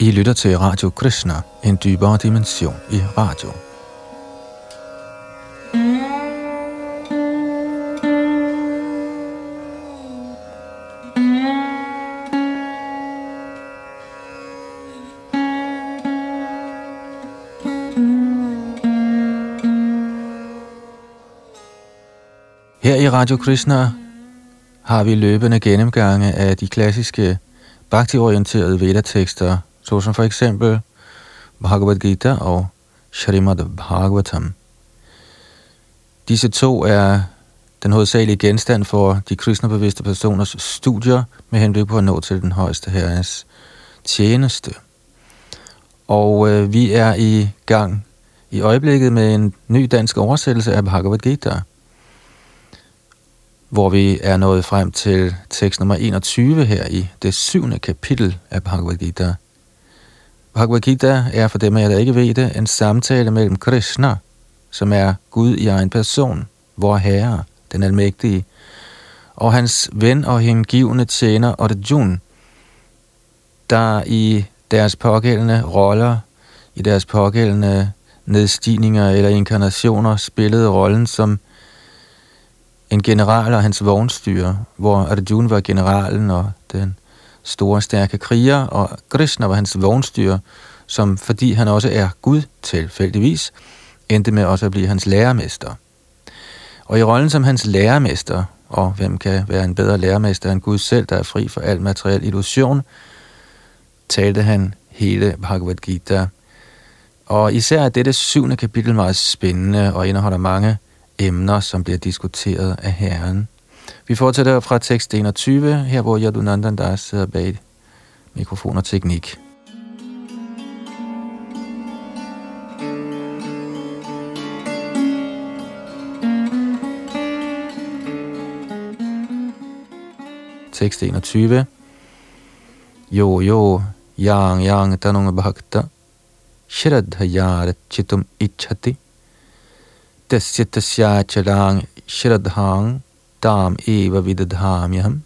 I lytter til Radio Krishna, en dybere dimension i radio. Her i Radio Krishna har vi løbende gennemgange af de klassiske bhakti-orienterede vedatekster tekster såsom for eksempel Bhagavad Gita og Srimad Bhagavatam. Disse to er den hovedsagelige genstand for de kristnebevidste personers studier med henblik på at nå til den højeste herres tjeneste. Og øh, vi er i gang i øjeblikket med en ny dansk oversættelse af Bhagavad Gita, hvor vi er nået frem til tekst nummer 21 her i det syvende kapitel af Bhagavad Gita. Bhagavad Gita er for dem af jer, der ikke ved det, en samtale mellem Krishna, som er Gud i egen person, vor Herre, den almægtige, og hans ven og hengivende tjener Arjuna, der i deres pågældende roller, i deres pågældende nedstigninger eller inkarnationer spillede rollen som en general og hans vognstyre, hvor Arjuna var generalen og den store, stærke kriger, og Krishna var hans vognstyre, som fordi han også er Gud tilfældigvis, endte med også at blive hans lærermester. Og i rollen som hans lærermester, og hvem kan være en bedre lærermester end Gud selv, der er fri for al materiel illusion, talte han hele Bhagavad Gita. Og især er dette syvende kapitel meget spændende og indeholder mange emner, som bliver diskuteret af Herren. Vi fortsætter fra tekst 21, her hvor Yadunandan der sidder bag mikrofon og teknik. Tekst 21. Jo, jo, yang, yang, tanunga bhakta, Shraddha yarat chitum ichhati, tasya tasya chalang shraddhang, dam eva vidadhamyam.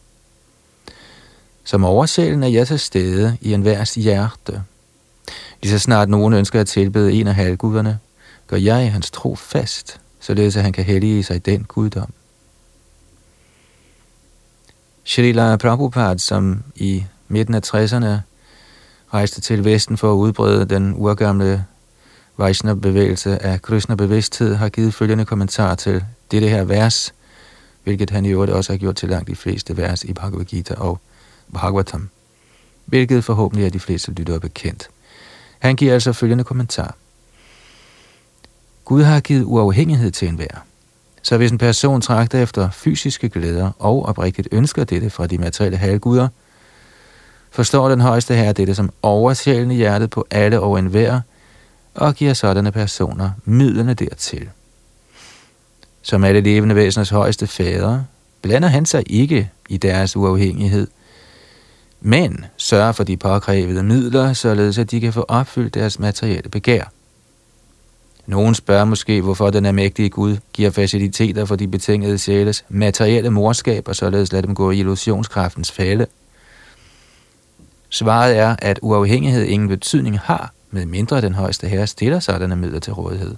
Som oversælen er jeg til stede i enhvers hjerte. Lige så snart nogen ønsker at tilbede en af halvguderne, gør jeg hans tro fast, således at han kan hellige sig den guddom. Srila Prabhupada, som i midten af 60'erne rejste til Vesten for at udbrede den urgamle Vaishnava-bevægelse af Krishna-bevidsthed, har givet følgende kommentar til dette her vers, hvilket han i øvrigt også har gjort til langt de fleste vers i Bhagavad Gita og Bhagavatam, hvilket forhåbentlig er de fleste lyttere bekendt. Han giver altså følgende kommentar. Gud har givet uafhængighed til enhver. Så hvis en person trækker efter fysiske glæder og oprigtigt ønsker dette fra de materielle halvguder, forstår den højeste herre dette som oversjælen i hjertet på alle og enhver, og giver sådanne personer midlerne dertil. Som alle levende væseners højeste fader, blander han sig ikke i deres uafhængighed, men sørger for de påkrævede midler, således at de kan få opfyldt deres materielle begær. Nogen spørger måske, hvorfor den almægtige Gud giver faciliteter for de betingede sjæles materielle morskab, og således lader dem gå i illusionskraftens fælde. Svaret er, at uafhængighed ingen betydning har, med mindre den højeste herre stiller sådanne midler til rådighed.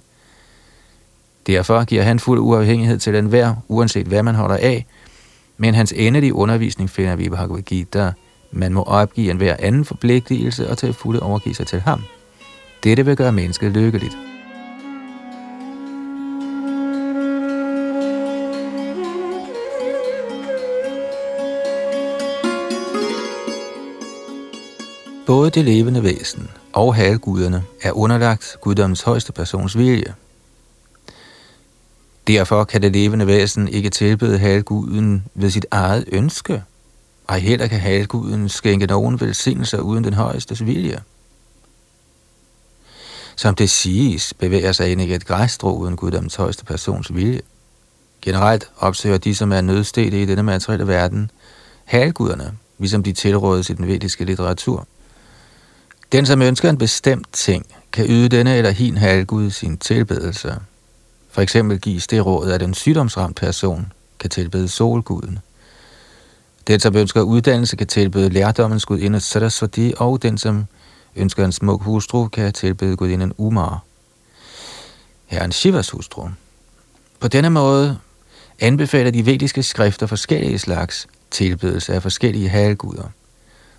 Derfor giver han fuld uafhængighed til enhver, uanset hvad man holder af, men hans endelige undervisning finder vi i Bhagavad Gita. Man må opgive enhver anden forpligtelse og til fulde overgive sig til ham. Dette vil gøre mennesket lykkeligt. Både det levende væsen og halvguderne er underlagt guddommens højeste persons vilje. Derfor kan det levende væsen ikke tilbede halvguden ved sit eget ønske, og heller kan halvguden skænke nogen velsignelser uden den højeste vilje. Som det siges, bevæger sig ikke et græsstrå uden guddommens højeste persons vilje. Generelt opsøger de, som er nødstede i denne materielle verden, halvguderne, ligesom de tilrådes i den vediske litteratur – den, som ønsker en bestemt ting, kan yde denne eller hin halvgud sin tilbedelse. For eksempel gives det råd, at en sygdomsramt person kan tilbede solguden. Den, som ønsker uddannelse, kan tilbede lærdommens gud inden Saraswati, og den, som ønsker en smuk hustru, kan tilbede gudinden Umar. Herren Shivas hustru. På denne måde anbefaler de vediske skrifter forskellige slags tilbedelse af forskellige halvguder.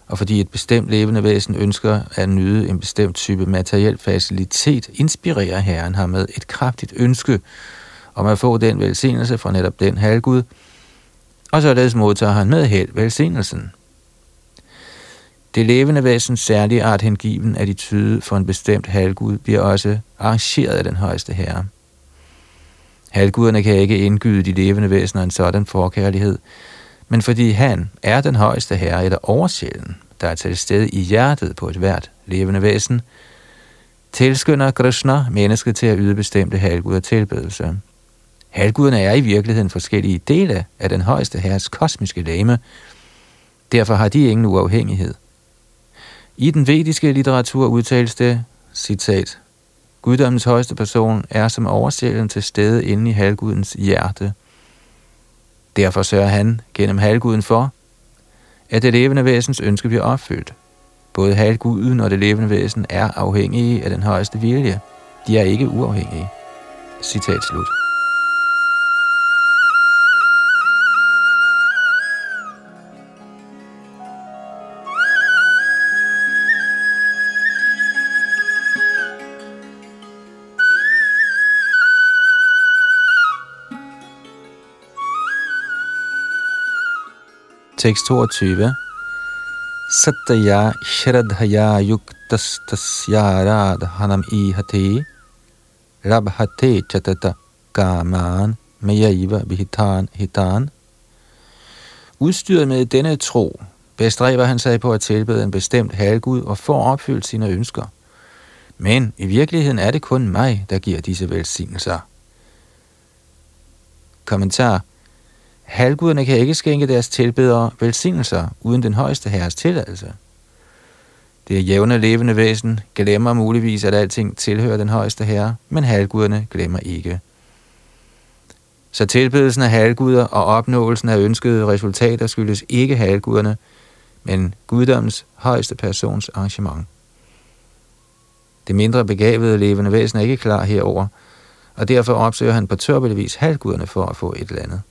Og fordi et bestemt levende væsen ønsker at nyde en bestemt type materiel facilitet, inspirerer Herren ham med et kraftigt ønske om at få den velsignelse fra netop den halvgud, og således modtager han med held velsignelsen. Det levende væsens særlige art hengiven attitude for en bestemt halvgud bliver også arrangeret af den højeste herre. Halvguderne kan ikke indgyde de levende væsener en sådan forkærlighed, men fordi han er den højeste herre eller oversjælen, der er til stede i hjertet på et hvert levende væsen, tilskynder Krishna mennesket til at yde bestemte halvguder tilbedelse. Halvguderne er i virkeligheden forskellige dele af den højeste herres kosmiske lame, derfor har de ingen uafhængighed. I den vediske litteratur udtales det, citat, Guddommens højeste person er som oversjælen til stede inde i halvgudens hjerte. Derfor sørger han gennem halvguden for, at det levende væsens ønske bliver opfyldt. Både halvguden og det levende væsen er afhængige af den højeste vilje. De er ikke uafhængige. Citat slut. Tekst 22. Satya shradhaya yuktastasya Ihati rabhate chatata kaman mayaiva vihitan hitan. Udstyret med denne tro bestræber han sig på at tilbede en bestemt halvgud og får opfyldt sine ønsker. Men i virkeligheden er det kun mig, der giver disse velsignelser. Kommentar Halvguderne kan ikke skænke deres tilbedere velsignelser uden den højeste herres tilladelse. Det jævne levende væsen glemmer muligvis, at alting tilhører den højeste herre, men halvguderne glemmer ikke. Så tilbedelsen af halvguder og opnåelsen af ønskede resultater skyldes ikke halvguderne, men guddommens højeste persons arrangement. Det mindre begavede levende væsen er ikke klar herover, og derfor opsøger han på tørbeligvis halvguderne for at få et eller andet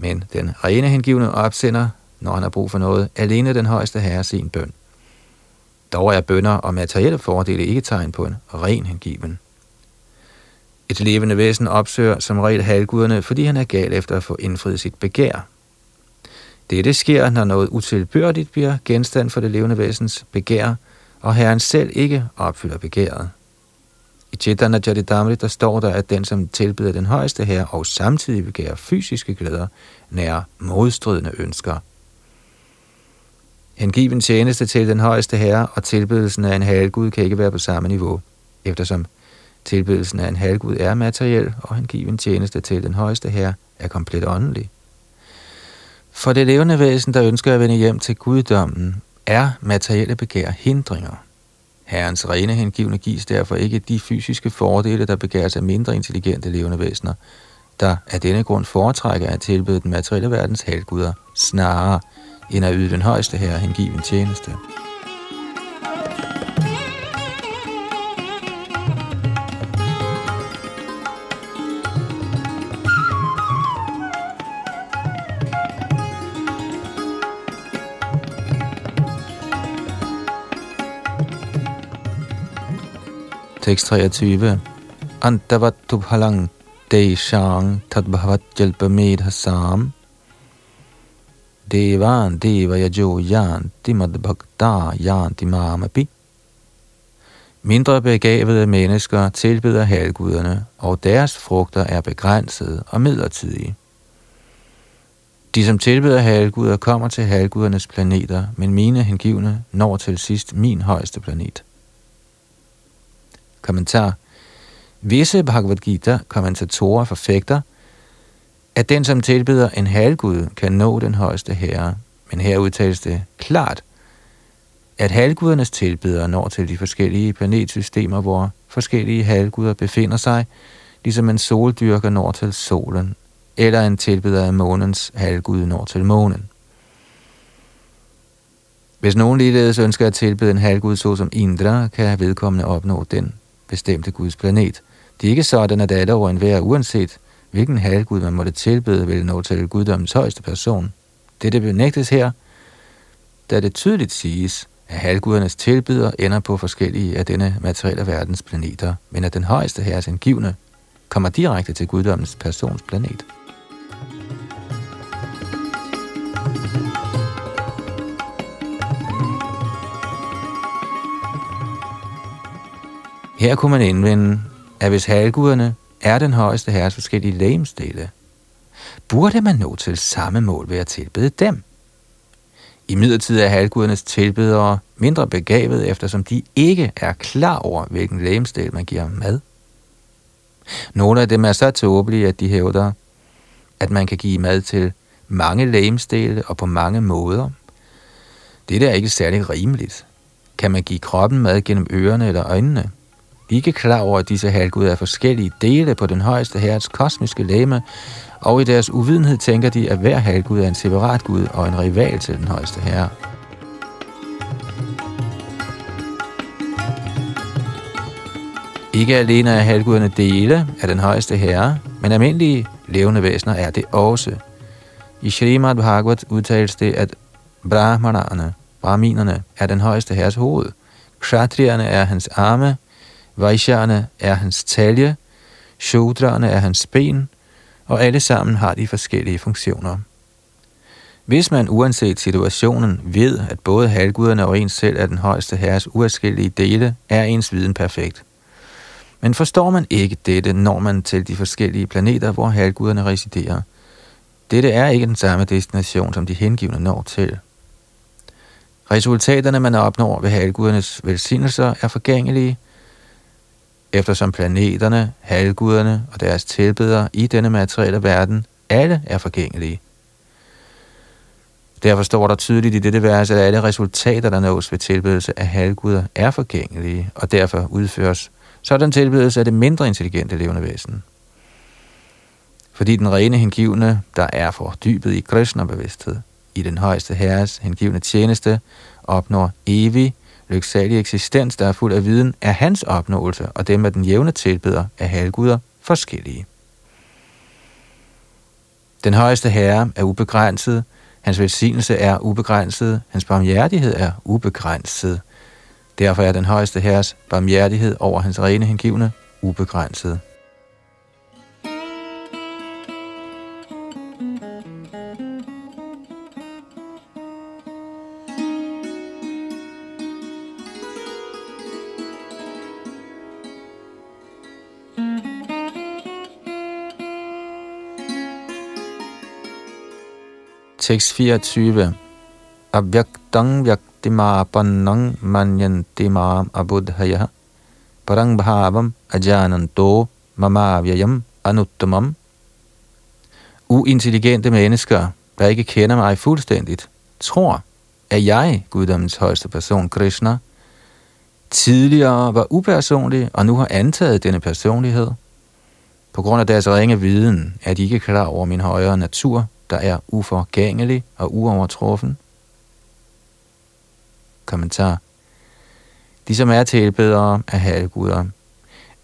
men den rene hengivne opsender, når han har brug for noget, alene den højeste herre sin bøn. Dog er bønder og materielle fordele ikke tegn på en ren hengiven. Et levende væsen opsøger som regel halvguderne, fordi han er gal efter at få indfriet sit begær. Dette sker, når noget utilbørligt bliver genstand for det levende væsens begær, og herren selv ikke opfylder begæret. I Chaitanya Charitamrita står der, at den, som tilbeder den højeste herre og samtidig begærer fysiske glæder, nærer modstridende ønsker. Hengiven tjeneste til den højeste herre og tilbedelsen af en halvgud kan ikke være på samme niveau, eftersom tilbedelsen af en halvgud er materiel, og hengiven tjeneste til den højeste herre er komplet åndelig. For det levende væsen, der ønsker at vende hjem til guddommen, er materielle begær hindringer – Herrens rene hengivne gives derfor ikke de fysiske fordele, der begæres af mindre intelligente levende væsener, der af denne grund foretrækker at tilbede den materielle verdens halvguder, snarere end at yde den højeste herre hengiven tjeneste. Tekst 23. Antavattu bhalang deshang tadbhavat jalpamid hasam Devan deva yajo yanti madbhakta yanti mamapi Mindre begavede mennesker tilbeder halvguderne, og deres frugter er begrænsede og midlertidige. De, som tilbeder halvguder, kommer til halvgudernes planeter, men mine hengivne når til sidst min højeste planet. Kommentar. Visse Bhagavad Gita-kommentatorer forfægter, at den, som tilbeder en halvgud, kan nå den højeste herre. Men her udtales det klart, at halvgudernes tilbedere når til de forskellige planetsystemer, hvor forskellige halvguder befinder sig, ligesom en soldyrker når til solen, eller en tilbeder af månens halvgud når til månen. Hvis nogen ligeledes ønsker at tilbede en halvgud såsom Indra, kan vedkommende opnå den bestemte Guds planet. Det er ikke sådan, at alle over enhver, uanset hvilken halvgud man måtte tilbede, vil nå til guddommens højeste person. Dette benægtes her, da det tydeligt siges, at halvgudernes tilbyder ender på forskellige af denne materielle verdens planeter, men at den højeste herres indgivende kommer direkte til guddommens persons planet. Her kunne man indvende, at hvis halvguderne er den højeste herres forskellige lægemstille, burde man nå til samme mål ved at tilbede dem. I midlertid er halvgudernes tilbedere mindre begavet, eftersom de ikke er klar over, hvilken lægemstil man giver mad. Nogle af dem er så tåbelige, at de hævder, at man kan give mad til mange lægemsdele og på mange måder. Det er ikke særlig rimeligt. Kan man give kroppen mad gennem ørerne eller øjnene? Ikke klar over, at disse halvguder er forskellige dele på den højeste herres kosmiske læme, og i deres uvidenhed tænker de, at hver halvgud er en separat gud og en rival til den højeste herre. Ikke alene er halvguderne dele af den højeste herre, men almindelige levende væsener er det også. I Srimad Bhagavat udtales det, at brahmanerne, brahminerne, er den højeste herres hoved. Kshatriyerne er hans arme, Vaishyerne er hans talje, Shudrane er hans ben, og alle sammen har de forskellige funktioner. Hvis man uanset situationen ved, at både halvguderne og ens selv er den højeste herres uafskillige dele, er ens viden perfekt. Men forstår man ikke dette, når man til de forskellige planeter, hvor halvguderne residerer. Dette er ikke den samme destination, som de hengivne når til. Resultaterne, man opnår ved halvgudernes velsignelser, er forgængelige – eftersom planeterne, halvguderne og deres tilbedere i denne materielle verden alle er forgængelige. Derfor står der tydeligt i dette vers, at alle resultater, der nås ved tilbedelse af halvguder, er forgængelige, og derfor udføres sådan tilbedelse af det mindre intelligente levende væsen. Fordi den rene hengivne, der er fordybet i Krishna-bevidsthed, i den højeste herres hengivne tjeneste, opnår evig lyksalige eksistens, der er fuld af viden, er hans opnåelse, og dem af den jævne tilbeder af halvguder forskellige. Den højeste herre er ubegrænset, hans velsignelse er ubegrænset, hans barmhjertighed er ubegrænset. Derfor er den højeste herres barmhjertighed over hans rene hengivne ubegrænset. Tekst 24. Abhyaktang vyaktimapannang manyantimam abudhaya parang bhavam ajananto mamavyayam anuttamam. Uintelligente mennesker, der ikke kender mig fuldstændigt, tror, at jeg, guddommens højeste person, Krishna, tidligere var upersonlig og nu har antaget denne personlighed. På grund af deres ringe viden er de ikke klar over min højere natur, der er uforgængelig og uovertruffen? Kommentar. De, som er tilbedere af halvguder,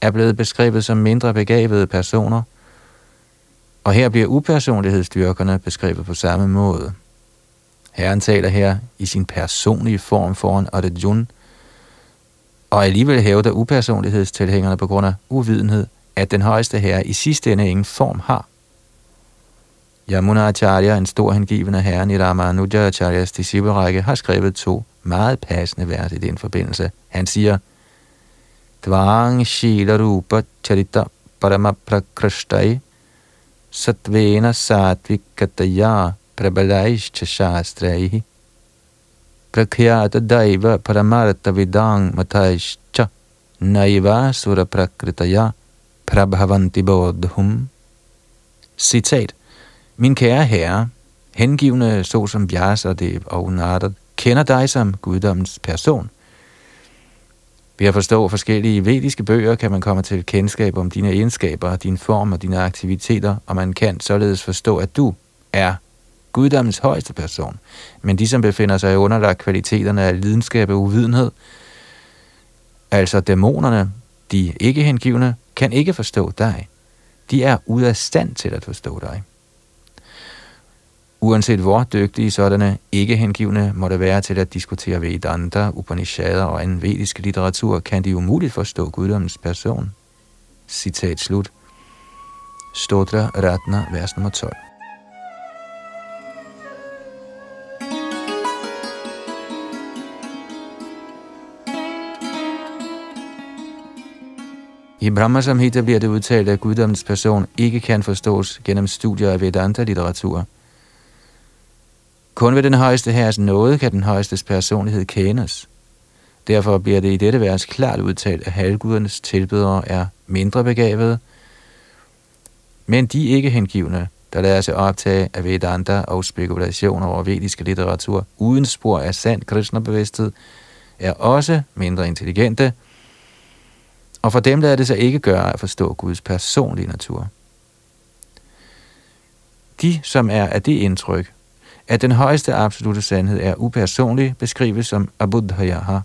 er blevet beskrevet som mindre begavede personer, og her bliver upersonlighedsstyrkerne beskrevet på samme måde. Herren taler her i sin personlige form foran Arjun, og alligevel hævder upersonlighedstilhængerne på grund af uvidenhed, at den højeste herre i sidste ende ingen form har. Yamuna Acharya, en stor hengivende herre i Ramanuja Acharyas disciplerække, har skrevet to meget passende vers i den forbindelse. Han siger, Dvang Shila Rupa Charita Parama Prakrishtai Satvena Satvikataya Prabalaishcha Shastraihi Prakhyata Daiva Paramarta Vidang Mataishcha Naiva Sura Prakritaya Prabhavanti Bodhum Citat min kære herre, hengivne såsom Vyasadev og Narada, kender dig som guddommens person. Ved at forstå forskellige vediske bøger kan man komme til kendskab om dine egenskaber, din form og dine aktiviteter, og man kan således forstå, at du er guddommens højeste person. Men de, som befinder sig underlagt kvaliteterne af lidenskab og uvidenhed, altså dæmonerne, de ikke hengivne, kan ikke forstå dig. De er ude af stand til at forstå dig. Uanset hvor dygtige sådanne ikke hengivne måtte være til at diskutere Vedanta, Upanishader og anden vedisk litteratur, kan de umuligt forstå guddommens person. Citat slut. Stotra Ratna, vers nummer 12. I Brahma Samhita bliver det udtalt, at guddommens person ikke kan forstås gennem studier af Vedanta-litteratur. Kun ved den højeste herres nåde kan den højestes personlighed kendes. Derfor bliver det i dette vers klart udtalt, at halvgudernes tilbedere er mindre begavede, men de ikke hengivne, der lader sig optage af Vedanta og spekulationer over vediske litteratur uden spor af sand kristnebevidsthed, er også mindre intelligente, og for dem lader det sig ikke gøre at forstå Guds personlige natur. De, som er af det indtryk, at den højeste absolute sandhed er upersonlig, beskrives som abuddhayaha,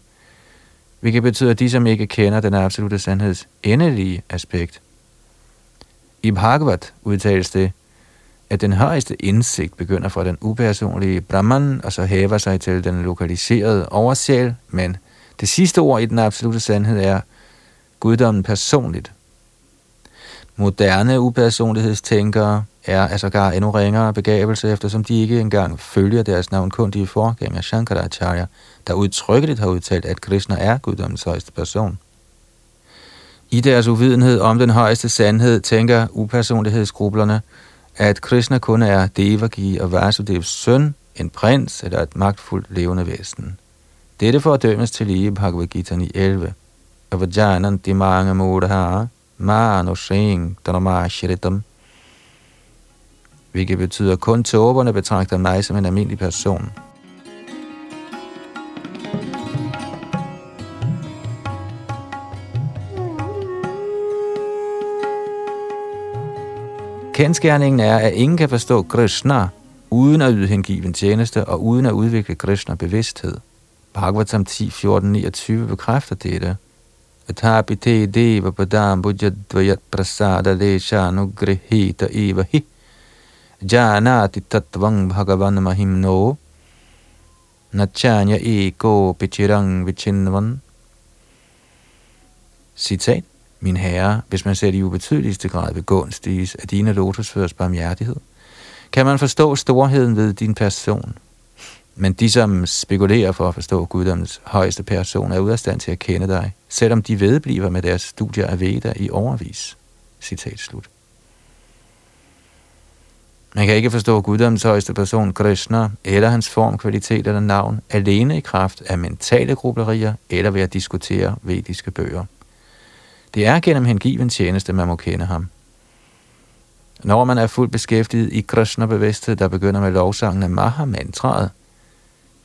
hvilket betyder de, som ikke kender den absolute sandheds endelige aspekt. I Bhagavat udtales det, at den højeste indsigt begynder fra den upersonlige Brahman, og så hæver sig til den lokaliserede oversjæl, men det sidste ord i den absolute sandhed er guddommen personligt. Moderne upersonlighedstænkere er altså gar endnu ringere begavelse, eftersom de ikke engang følger deres navnkundige forgænger Shankaracharya, der udtrykkeligt har udtalt, at Krishna er guddommens højeste person. I deres uvidenhed om den højeste sandhed tænker upersonlighedsgrublerne, at Krishna kun er Devaki og Vasudevs søn, en prins eller et magtfuldt levende væsen. Dette fordømmes til lige i Bhagavad Gita 11. Avajananti manga mudha manushing dhanamashiritam hvilket betyder, at kun tåberne betragter mig som en almindelig person. Kendskærningen er, at ingen kan forstå Krishna uden at yde hengiven tjeneste og uden at udvikle Krishna bevidsthed. Bhagavatam 10, 14, 29 bekræfter dette. Atapite deva padam bujadvayat prasada desha nugrihita eva hi janati tatvang bhagavan mahimno nachanya ego pichirang vichinvan. Citat. Min herre, hvis man ser i ubetydeligste grad begunstiges af dine lotusførers barmhjertighed, kan man forstå storheden ved din person. Men de, som spekulerer for at forstå guddommens højeste person, er ude af stand til at kende dig, selvom de vedbliver med deres studier af Veda i overvis. Citat slut. Man kan ikke forstå guddommens højeste person, Krishna, eller hans form, kvalitet eller navn, alene i kraft af mentale grublerier eller ved at diskutere vediske bøger. Det er gennem hengiven tjeneste, man må kende ham. Når man er fuldt beskæftiget i Krishna-bevidsthed, der begynder med lovsangen af Maha-mantraet,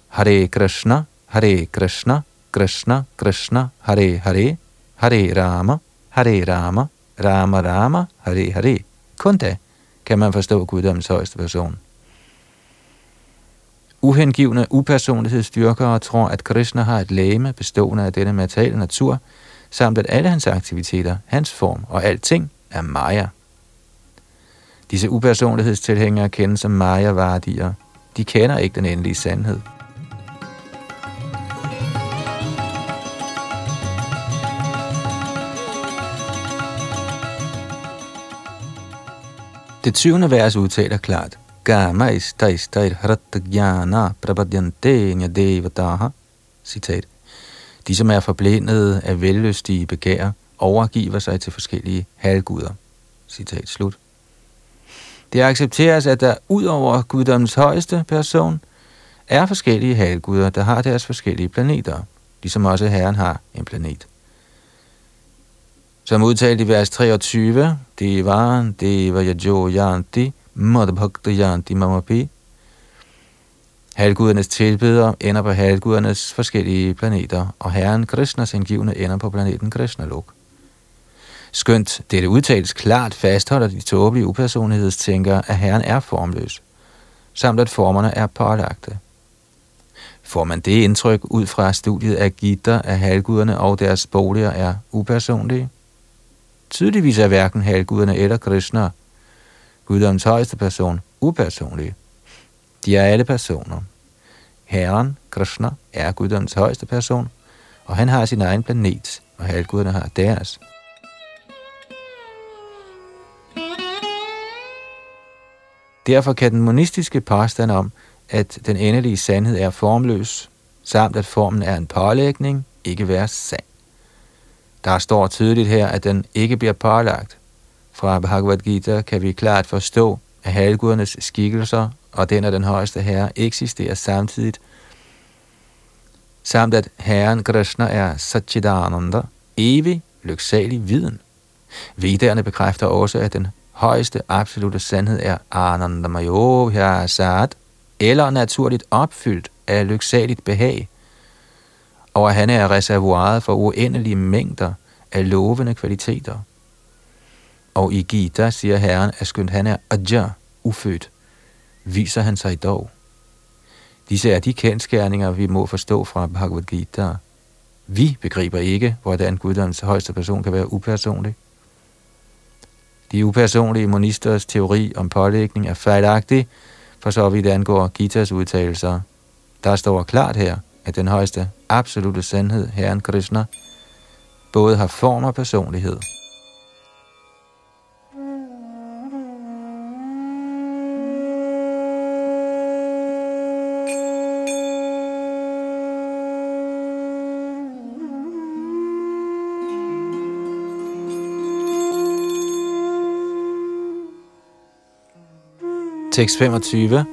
Hare Krishna, Hare Krishna, Krishna, Krishna, Hare Hare, Hare Rama, Hare Rama, Rama Rama, Hare Hare. Kun da kan man forstå guddommens højeste person. Uhengivne upersonlighedsstyrkere tror, at Krishna har et læme bestående af denne materielle natur, samt at alle hans aktiviteter, hans form og alting er Maya. Disse upersonlighedstilhængere kendes som Maya-vardier. De kender ikke den endelige sandhed. Det tyvende vers udtaler klart, Gama istaistait hrattagyana prabadyante nyadevataha. Citat. De, som er forblindede af vellystige begær, overgiver sig til forskellige halvguder. Citat slut. Det accepteres, at der ud over guddommens højeste person, er forskellige halvguder, der har deres forskellige planeter, ligesom også Herren har en planet. Som udtalt i vers 23, Devan, Deva Yajo Yanti, Madhbhakta Yanti Mamapi. Halvgudernes tilbeder ender på halvgudernes forskellige planeter, og Herren Krishnas indgivende ender på planeten Krishnalok. Skønt dette udtales klart fastholder de tåbelige upersonlighedstænkere, at Herren er formløs. samt at formerne er pålagte. Får man det indtryk ud fra studiet af gitter, at halvguderne og deres boliger er upersonlige? Tydeligvis er hverken halvguderne eller Krishna, guddoms højeste person, upersonlige. De er alle personer. Herren, Krishna, er guddoms højeste person, og han har sin egen planet, og halvguderne har deres. Derfor kan den monistiske påstand om, at den endelige sandhed er formløs, samt at formen er en pålægning, ikke være sand. Der står tydeligt her, at den ikke bliver pålagt. Fra Bhagavad Gita kan vi klart forstå, at halvgudernes skikkelser og den af den højeste herre eksisterer samtidigt, samt at herren Krishna er Satchidananda, evig, lyksalig viden. Vedderne bekræfter også, at den højeste absolute sandhed er Anandamayo Hyasat, eller naturligt opfyldt af lyksaligt behag, og at han er reservoiret for uendelige mængder af lovende kvaliteter. Og i Gita siger Herren, at skønt han er Aja, ufødt, viser han sig dog. Disse er de kendskærninger, vi må forstå fra Bhagavad Gita. Vi begriber ikke, hvordan Guddoms højeste person kan være upersonlig. De upersonlige monisters teori om pålægning er fejlagtig, for så vidt angår Gitas udtalelser. Der står klart her, at den højeste absolute sandhed, Herren Krishna, både har form og personlighed. Tekst 25.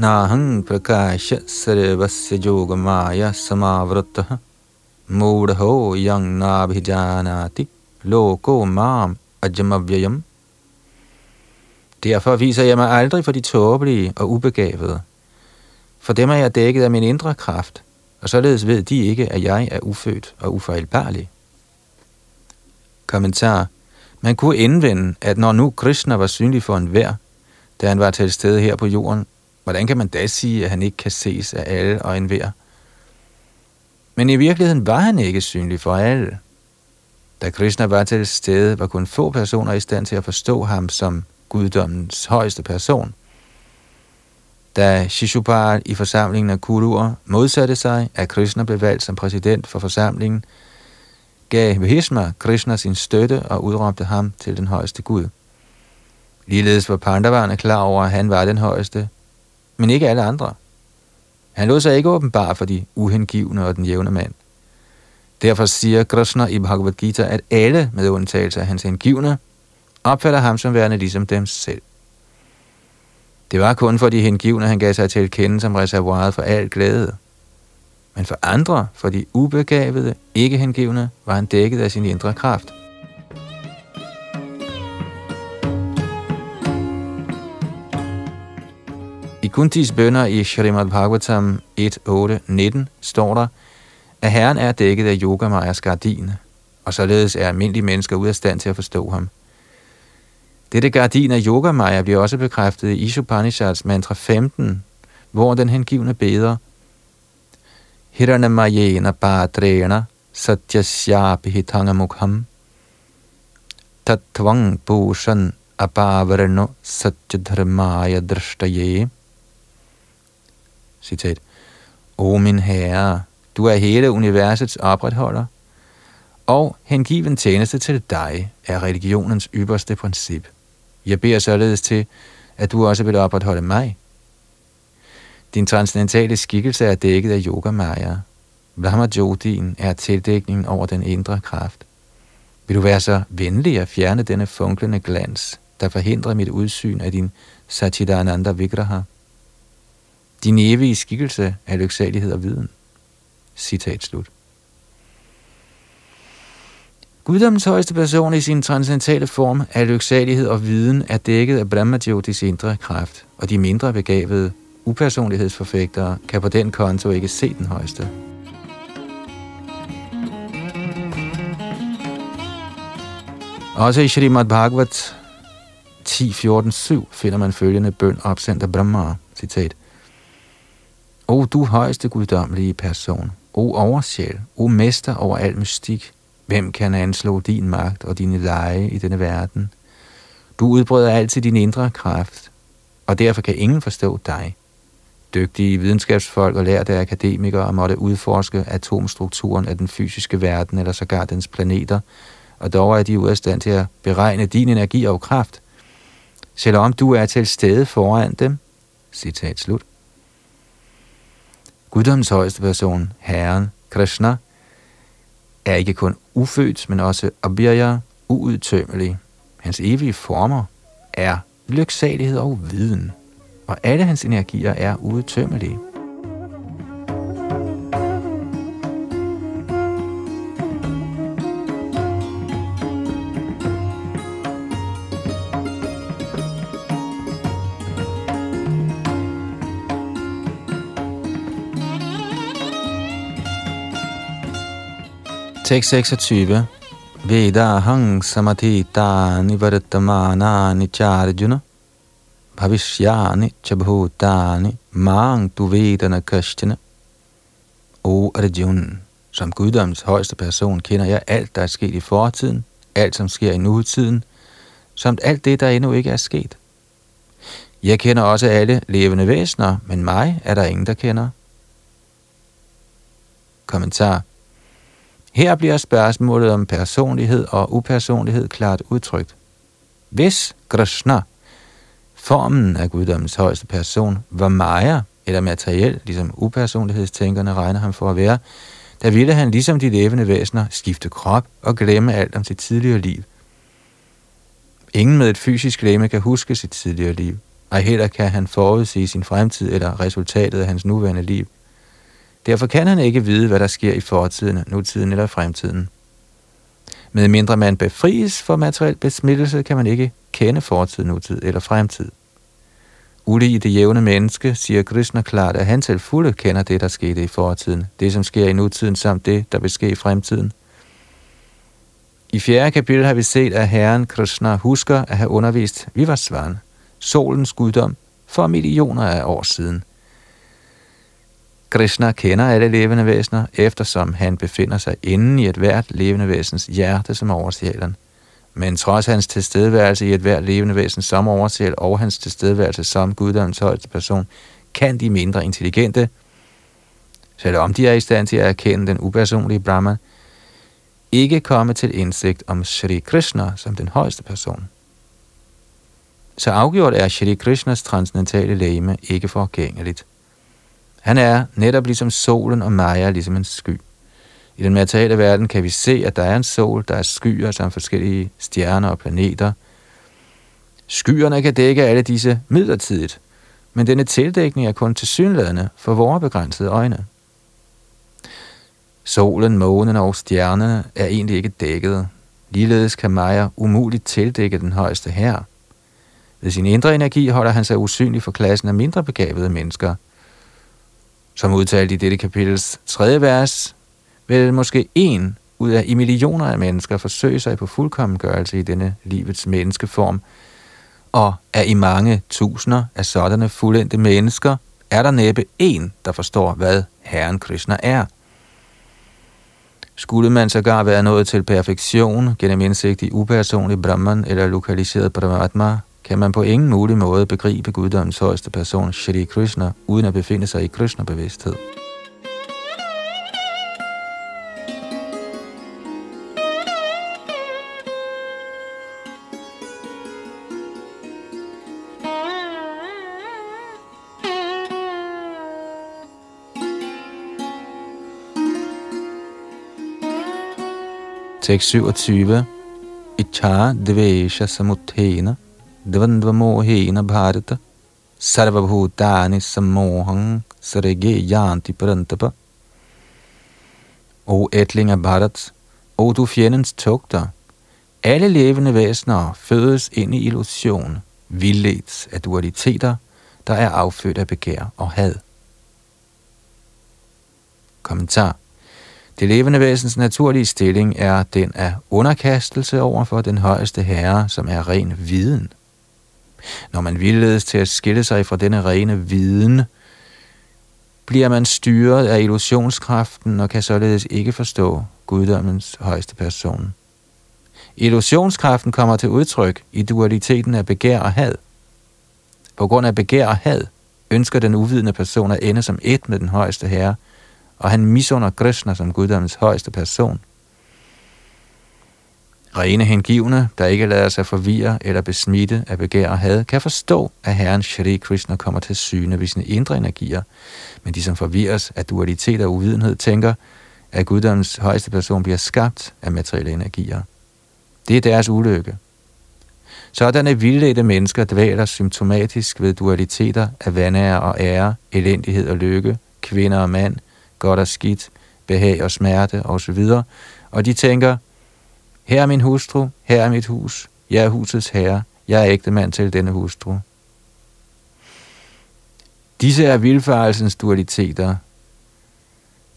नाहं प्रकाश sarvasya yogamaya समावृत्तः mudho यं नाभिजानाति loko mam ajamavyayam. Derfor viser jeg mig aldrig for de tåbelige og ubegavede. For dem er jeg dækket af min indre kraft, og således ved de ikke, at jeg er ufødt og ufejlbarlig. Kommentar. Man kunne indvende, at når nu Krishna var synlig for enhver, da han var til stede her på jorden, hvordan kan man da sige, at han ikke kan ses af alle og enhver? Men i virkeligheden var han ikke synlig for alle. Da Krishna var til stede, var kun få personer i stand til at forstå ham som guddommens højeste person. Da Shishupal i forsamlingen af Kuruer modsatte sig, at Krishna blev valgt som præsident for forsamlingen, gav Bhishma Krishna sin støtte og udråbte ham til den højeste gud. Ligeledes var Pandavarne klar over, at han var den højeste, men ikke alle andre. Han lod sig ikke åbenbare for de uhengivne og den jævne mand. Derfor siger Krishna i Bhagavad Gita, at alle, med undtagelse af hans hengivne, opfatter ham som værende ligesom dem selv. Det var kun for de hengivne, han gav sig til at kende som reservoiret for al glæde. Men for andre, for de ubegavede, ikke hengivne, var han dækket af sin indre kraft. I Kuntis bønder i Shrimad Bhagavatam 1.8.19 står der, at Herren er dækket af Yogamayas gardine, og således er almindelige mennesker ude af stand til at forstå ham. Dette gardin af Yogamaya bliver også bekræftet i Ishupanishads mantra 15, hvor den hengivne beder Hiranamajena Badrena Satyasyapi Mukham Tatvang Bhushan Abhavarano Satyadharmaya Drashtaye Citat. O min herre, du er hele universets opretholder, og hengiven tjeneste til dig er religionens ypperste princip. Jeg beder således til, at du også vil opretholde mig. Din transcendentale skikkelse er dækket af yoga maya. Brahma er tildækningen over den indre kraft. Vil du være så venlig at fjerne denne funklende glans, der forhindrer mit udsyn af din Satchidananda Vigraha? Din evige skikkelse af lyksalighed og viden. Citat slut. Guddommens højeste person i sin transcendentale form af lyksalighed og viden er dækket af Brahmajyotis indre kraft, og de mindre begavede upersonlighedsforfægtere kan på den konto ikke se den højeste. Også i Srimad Bhagavat 10.14.7 finder man følgende bøn opsendt af Brahma, citat. O du højeste guddommelige person, o oversjæl, o mester over al mystik, hvem kan anslå din magt og dine leje i denne verden? Du udbreder altid din indre kraft, og derfor kan ingen forstå dig. Dygtige videnskabsfolk og lærte akademikere måtte udforske atomstrukturen af den fysiske verden eller sågar dens planeter, og dog er de ude af stand til at beregne din energi og kraft. Selvom du er til stede foran dem, citat slut. Guddoms højeste person, Herren, Krishna, er ikke kun ufødt, men også abhirya, uudtømmelig. Hans evige former er lyksalighed og viden, og alle hans energier er uudtømmelige. Tekst 26. Vedahang samatita nivartamana nicharjuna bhavishyani chabhutani mang tu vedana kashtana. O Arjuna, som guddommens højeste person kender jeg alt, der er sket i fortiden, alt som sker i nutiden, samt alt det, der endnu ikke er sket. Jeg kender også alle levende væsener, men mig er der ingen, der kender. Kommentar her bliver spørgsmålet om personlighed og upersonlighed klart udtrykt. Hvis Krishna, formen af guddommens højeste person, var Maya eller materiel, ligesom upersonlighedstænkerne regner ham for at være, der ville han ligesom de levende væsener skifte krop og glemme alt om sit tidligere liv. Ingen med et fysisk lemme kan huske sit tidligere liv, og heller kan han forudsige sin fremtid eller resultatet af hans nuværende liv. Derfor kan han ikke vide, hvad der sker i fortiden, nutiden eller fremtiden. Med mindre man befries for materiel besmittelse, kan man ikke kende fortid, nutid eller fremtid. Ulig i det jævne menneske, siger Krishna klart, at han til fulde kender det, der skete i fortiden, det som sker i nutiden, samt det, der vil ske i fremtiden. I fjerde kapitel har vi set, at Herren Krishna husker at have undervist Vivasvan, solens guddom, for millioner af år siden – Krishna kender alle levende væsener, eftersom han befinder sig inden i et hvert levende væsens hjerte som oversjælen. Men trods hans tilstedeværelse i et hvert levende væsen som oversjæl og hans tilstedeværelse som guddoms højeste person, kan de mindre intelligente, selvom de er i stand til at erkende den upersonlige Brahma, ikke komme til indsigt om Sri Krishna som den højeste person. Så afgjort er Sri Krishnas transcendentale lægeme ikke forgængeligt. Han er netop ligesom solen og Maya ligesom en sky. I den materielle verden kan vi se, at der er en sol, der er skyer altså som forskellige stjerner og planeter. Skyerne kan dække alle disse midlertidigt, men denne tildækning er kun tilsyneladende for vores begrænsede øjne. Solen, månen og stjernerne er egentlig ikke dækket. Ligeledes kan Maya umuligt tildække den højeste her. Ved sin indre energi holder han sig usynlig for klassen af mindre begavede mennesker – som udtalt i dette kapitels tredje vers, vil måske en ud af i millioner af mennesker forsøge sig på fuldkommengørelse i denne livets menneskeform, og af i mange tusinder af sådanne fuldendte mennesker, er der næppe en, der forstår, hvad Herren Krishna er. Skulle man sågar være nået til perfektion gennem indsigt i upersonlig Brahman eller lokaliseret Brahmatma, kan man på ingen mulig måde begribe guddommens højeste person, Shri Krishna, uden at befinde sig i Krishna-bevidsthed. Tekst 27. Icha dvesha samuthena dvandvamohena bharata sarvabhutani samohang sarege yanti parantapa. O ætling af Bharat, o du fjendens tugter, alle levende væsener fødes ind i illusion, vildledt af dualiteter, der er affødt af begær og had. Kommentar det levende væsens naturlige stilling er den af underkastelse over for den højeste herre, som er ren viden. Når man vildledes til at skille sig fra denne rene viden, bliver man styret af illusionskraften og kan således ikke forstå guddommens højeste person. Illusionskraften kommer til udtryk i dualiteten af begær og had. På grund af begær og had ønsker den uvidende person at ende som et med den højeste herre, og han misunder Krishna som guddommens højeste person. Rene hengivne, der ikke lader sig forvirre eller besmitte af begær og had, kan forstå, at Herren Shri Krishna kommer til syne ved sine indre energier, men de, som forvirres af dualitet og uvidenhed, tænker, at guddommens højeste person bliver skabt af materielle energier. Det er deres ulykke. Sådanne vildledte mennesker dvæler symptomatisk ved dualiteter af vandære og ære, elendighed og lykke, kvinder og mand, godt og skidt, behag og smerte osv., og de tænker, her er min hustru, her er mit hus, jeg er husets herre, jeg er ægte mand til denne hustru. Disse er vilfarelsens dualiteter.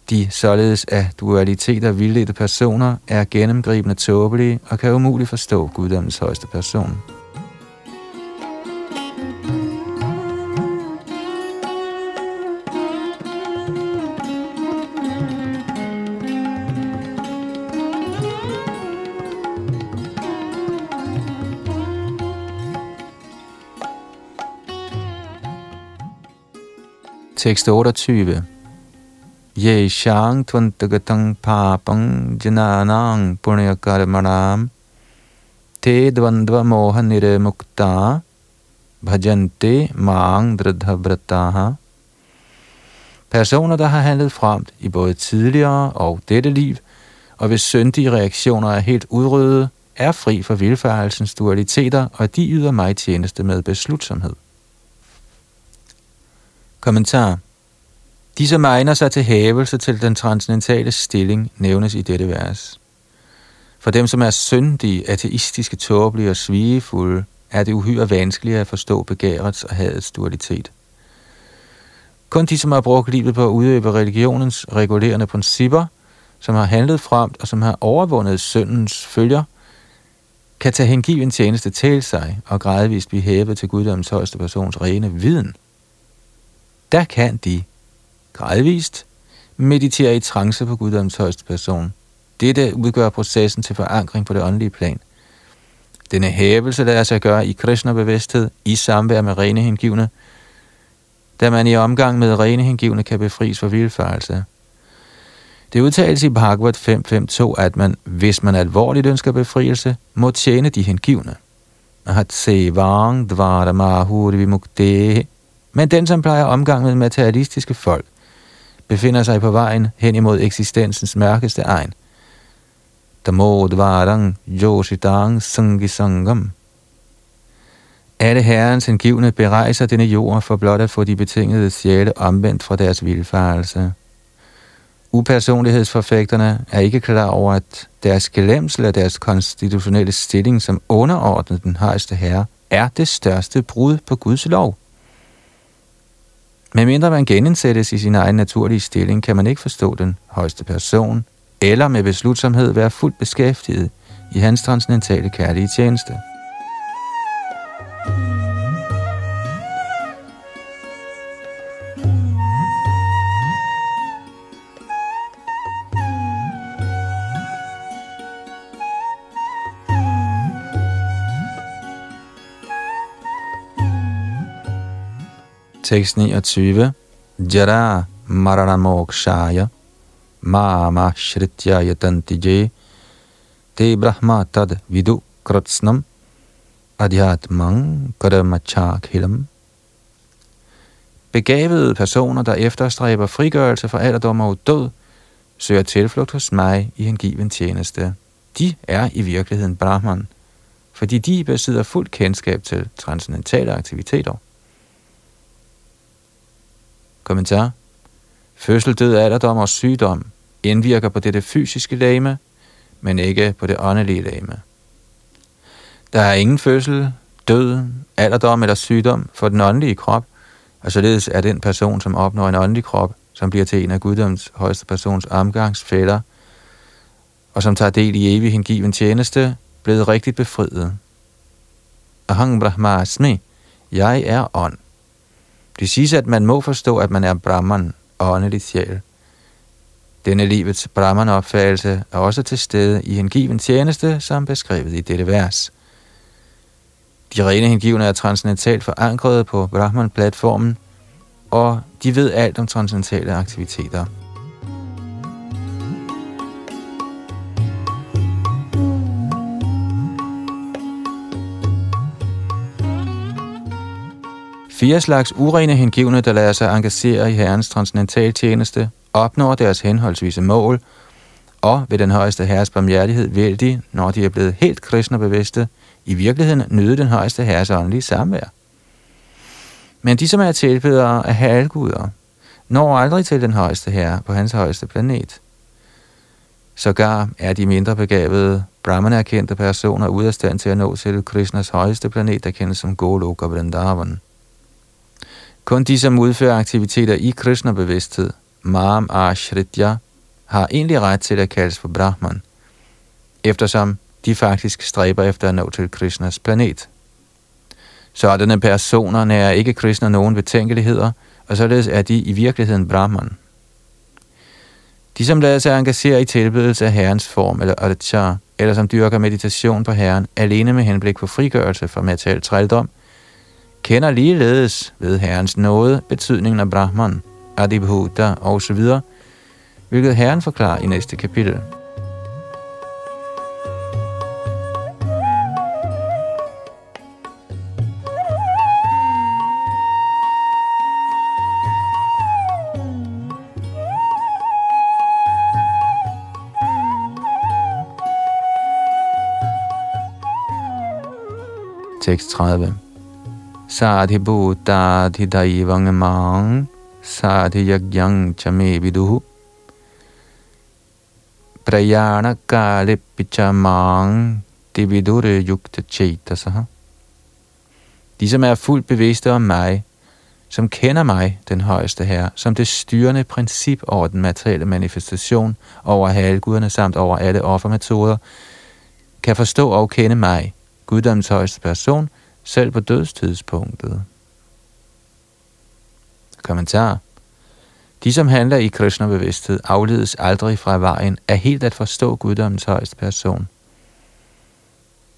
De således af dualiteter vildledte personer er gennemgribende tåbelige og kan umuligt forstå guddommens højeste person. Tekst 28. Ye shang tvantagatang papang jananang punyakarmanam te dvandva moha niremukta bhajante mang dridhavrataha. Personer, der har handlet fremt i både tidligere og dette liv, og hvis syndige reaktioner er helt udryddet, er fri for vilfarelsens dualiteter, og de yder mig tjeneste med beslutsomhed. Kommentar. De, som egner sig til hævelse til den transcendentale stilling, nævnes i dette vers. For dem, som er syndige, ateistiske, tåbelige og svigefulde, er det uhyre vanskeligt at forstå begærets og hadets dualitet. Kun de, som har brugt livet på at udøve religionens regulerende principper, som har handlet fremt og som har overvundet syndens følger, kan tage hengiven tjeneste til sig og gradvist blive hævet til guddommens højeste persons rene viden – der kan de gradvist meditere i trance på Guddoms højeste person. Dette udgør processen til forankring på det åndelige plan. Denne hævelse lader sig gøre i Krishna-bevidsthed, i samvær med rene hengivne, da man i omgang med rene hengivne kan befries for vilfarelse. Det udtales i Bhagavad 5.5.2, at man, hvis man alvorligt ønsker befrielse, må tjene de hengivne. Ahat sevang dvara mahuri vimuktehe men den, som plejer omgang med materialistiske folk, befinder sig på vejen hen imod eksistensens mørkeste egen. Damodvarang Yoshidang Sangisangam. Alle herrens hengivne berejser denne jord for blot at få de betingede sjæle omvendt fra deres vilfarelse. Upersonlighedsforfægterne er ikke klar over, at deres glemsel af deres konstitutionelle stilling som underordnet den højeste herre er det største brud på Guds lov. Men mindre man genindsættes i sin egen naturlige stilling, kan man ikke forstå den højeste person, eller med beslutsomhed være fuldt beskæftiget i hans transcendentale kærlige tjeneste. Tekst 29. Jara maranamokshaya mama shritya yatanti je te brahma tad vidu kratsnam adhyatmang karamachakhilam. Begavede personer, der efterstræber frigørelse fra alderdom og død, søger tilflugt hos mig i en given tjeneste. De er i virkeligheden Brahman, fordi de besidder fuldt kendskab til transcendentale aktiviteter. Kommentar. Fødsel, død, alderdom og sygdom indvirker på dette fysiske lame, men ikke på det åndelige lame. Der er ingen fødsel, død, alderdom eller sygdom for den åndelige krop, og således er den person, som opnår en åndelig krop, som bliver til en af guddoms højeste persons omgangsfælder, og som tager del i evig hengiven tjeneste, blevet rigtigt befriet. Ahang Brahmasmi, jeg er ånd. Det siges, at man må forstå, at man er Brahman, åndelig sjæl. Denne livets Brahman-opfattelse er også til stede i hengiven tjeneste, som beskrevet i dette vers. De rene hengivne er transcendentalt forankret på Brahman-platformen, og de ved alt om transcendentale aktiviteter. Fire slags urene hengivne, der lader sig engagere i Herrens transcendental tjeneste, opnår deres henholdsvise mål, og ved den højeste herres barmhjertighed vil de, når de er blevet helt kristnebevidste, i virkeligheden nyde den højeste herres åndelige samvær. Men de, som er tilbedere af halvguder, når aldrig til den højeste herre på hans højeste planet. Sågar er de mindre begavede, brahman-erkendte personer ude af stand til at nå til Krishnas højeste planet, der kendes som Golok og Vrindavan. Kun de, som udfører aktiviteter i Krishna-bevidsthed, Mam Ashritya, har egentlig ret til at kaldes for Brahman, eftersom de faktisk stræber efter at nå til Krishnas planet. Sådanne personer nærer ikke Krishna nogen betænkeligheder, og således er de i virkeligheden Brahman. De, som lader sig engagere i tilbedelse af Herrens form eller adchar, eller som dyrker meditation på Herren alene med henblik på frigørelse fra materiel trældom, kender ligeledes ved Herrens nåde betydningen af Brahman, Adibhuta osv., hvilket Herren forklarer i næste kapitel. Tekst 30 sadhibhutadhidaivangamang sadhiyagyang chame viduhu prayana kale pichamang dividure yukta chaitasaha. De, som er fuldt bevidste om mig, som kender mig, den højeste herre, som det styrende princip over den materielle manifestation, over halvguderne samt over alle offermetoder, kan forstå og kende mig, guddommens højeste person, selv på dødstidspunktet. Kommentar. De, som handler i Krishna-bevidsthed, afledes aldrig fra vejen af helt at forstå guddommens højeste person.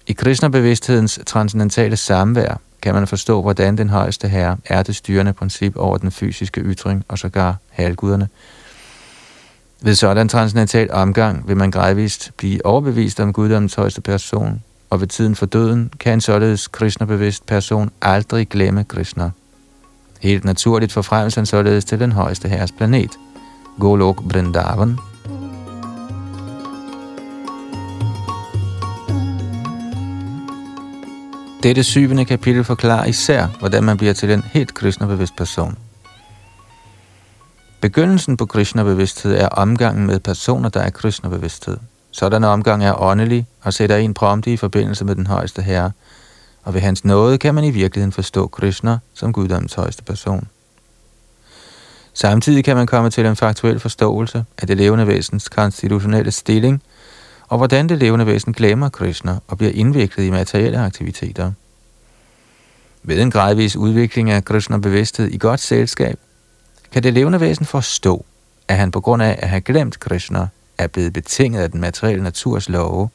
I Krishna-bevidsthedens transcendentale samvær kan man forstå, hvordan den højeste herre er det styrende princip over den fysiske ytring og sågar halvguderne. Ved sådan transcendental omgang vil man gradvist blive overbevist om guddommens højeste person, og ved tiden for døden kan en således Krishna-bevidst person aldrig glemme Krishna. Helt naturligt forfremmes han således til den højeste herres planet, Golok Vrindavan. Dette syvende kapitel forklarer især, hvordan man bliver til en helt Krishna-bevidst person. Begyndelsen på Krishna-bevidsthed er omgangen med personer, der er Krishna-bevidsthed. Sådan omgang er åndelig og sætter en prompte i forbindelse med den højeste herre, og ved hans nåde kan man i virkeligheden forstå Krishna som guddommens højeste person. Samtidig kan man komme til en faktuel forståelse af det levende væsens konstitutionelle stilling, og hvordan det levende væsen glemmer Krishna og bliver indviklet i materielle aktiviteter. Ved en gradvis udvikling af Krishna-bevidsthed i godt selskab, kan det levende væsen forstå, at han på grund af at have glemt Krishna er blevet betinget af den materielle naturs love.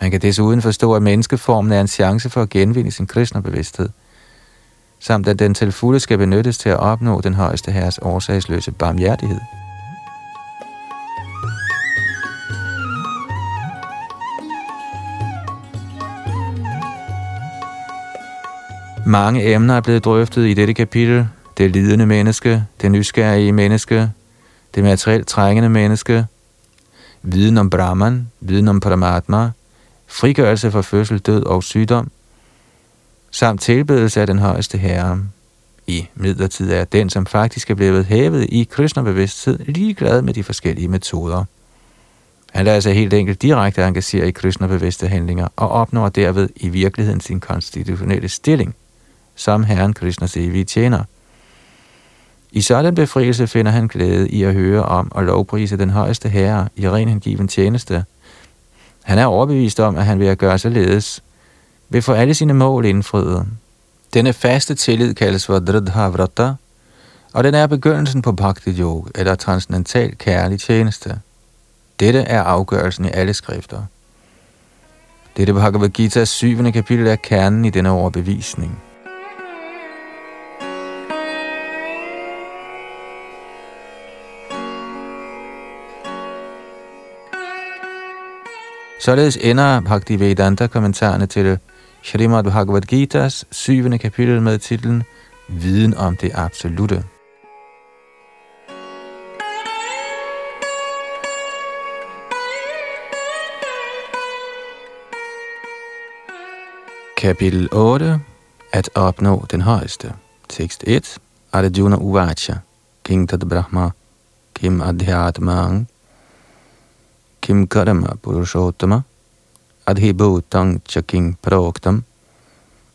Man kan desuden forstå, at menneskeformen er en chance for at genvinde sin kristnebevidsthed, samt at den til fulde skal benyttes til at opnå den højeste herres årsagsløse barmhjertighed. Mange emner er blevet drøftet i dette kapitel. Det lidende menneske, det nysgerrige menneske, det materielt trængende menneske, viden om Brahman, viden om Paramatma, frigørelse fra fødsel, død og sygdom, samt tilbedelse af den højeste herre. I midlertid er den, som faktisk er blevet hævet i Krishna-bevidsthed, ligeglad med de forskellige metoder. Han lader sig helt enkelt direkte engagere i Krishna-bevidste handlinger og opnår derved i virkeligheden sin konstitutionelle stilling, som Herren Krishnas evige tjener – i sådan befrielse finder han glæde i at høre om og lovprise den højeste herre i ren hengiven tjeneste. Han er overbevist om, at han ved at gøre således, vil få alle sine mål indfriet. Denne faste tillid kaldes for Dridhavrata, og den er begyndelsen på Bhakti Yoga, eller transcendental kærlig tjeneste. Dette er afgørelsen i alle skrifter. Dette Bhagavad Gita's syvende kapitel er kernen i denne overbevisning. Således ender Bhakti Vedanta kommentarerne til Srimad Bhagavad Gita's syvende kapitel med titlen Viden om det absolute. Kapitel 8. At opnå den højeste. Tekst 1. Arjuna Uvacha. King Tad Brahma. Kim Adhyatmang. Kim Karama Purushottama. Adhi Bhutang Chaking Proktam.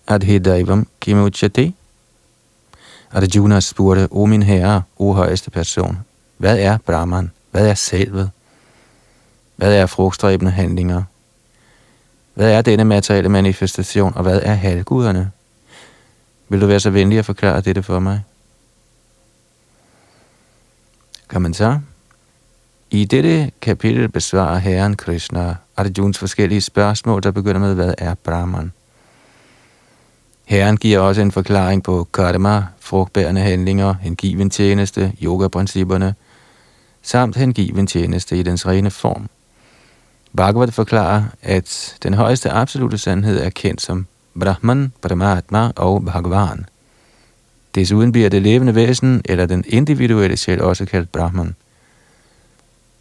Adhi Daivam Kimuchati. Arjuna spurgte, O min herre, o højeste person, hvad er Brahman? Hvad er selvet? Hvad er frugtstræbende handlinger? Hvad er denne materielle manifestation, og hvad er halvguderne? Vil du være så venlig at forklare dette for mig? Kommentar. I dette kapitel besvarer Herren Krishna Arjuns forskellige spørgsmål, der begynder med, hvad er Brahman? Herren giver også en forklaring på karma, frugtbærende handlinger, hengiven tjeneste, yoga-principperne, samt hengiven tjeneste i dens rene form. Bhagavad forklarer, at den højeste absolute sandhed er kendt som Brahman, Brahmatma og Bhagavan. Desuden bliver det levende væsen, eller den individuelle sjæl, også kaldt Brahman.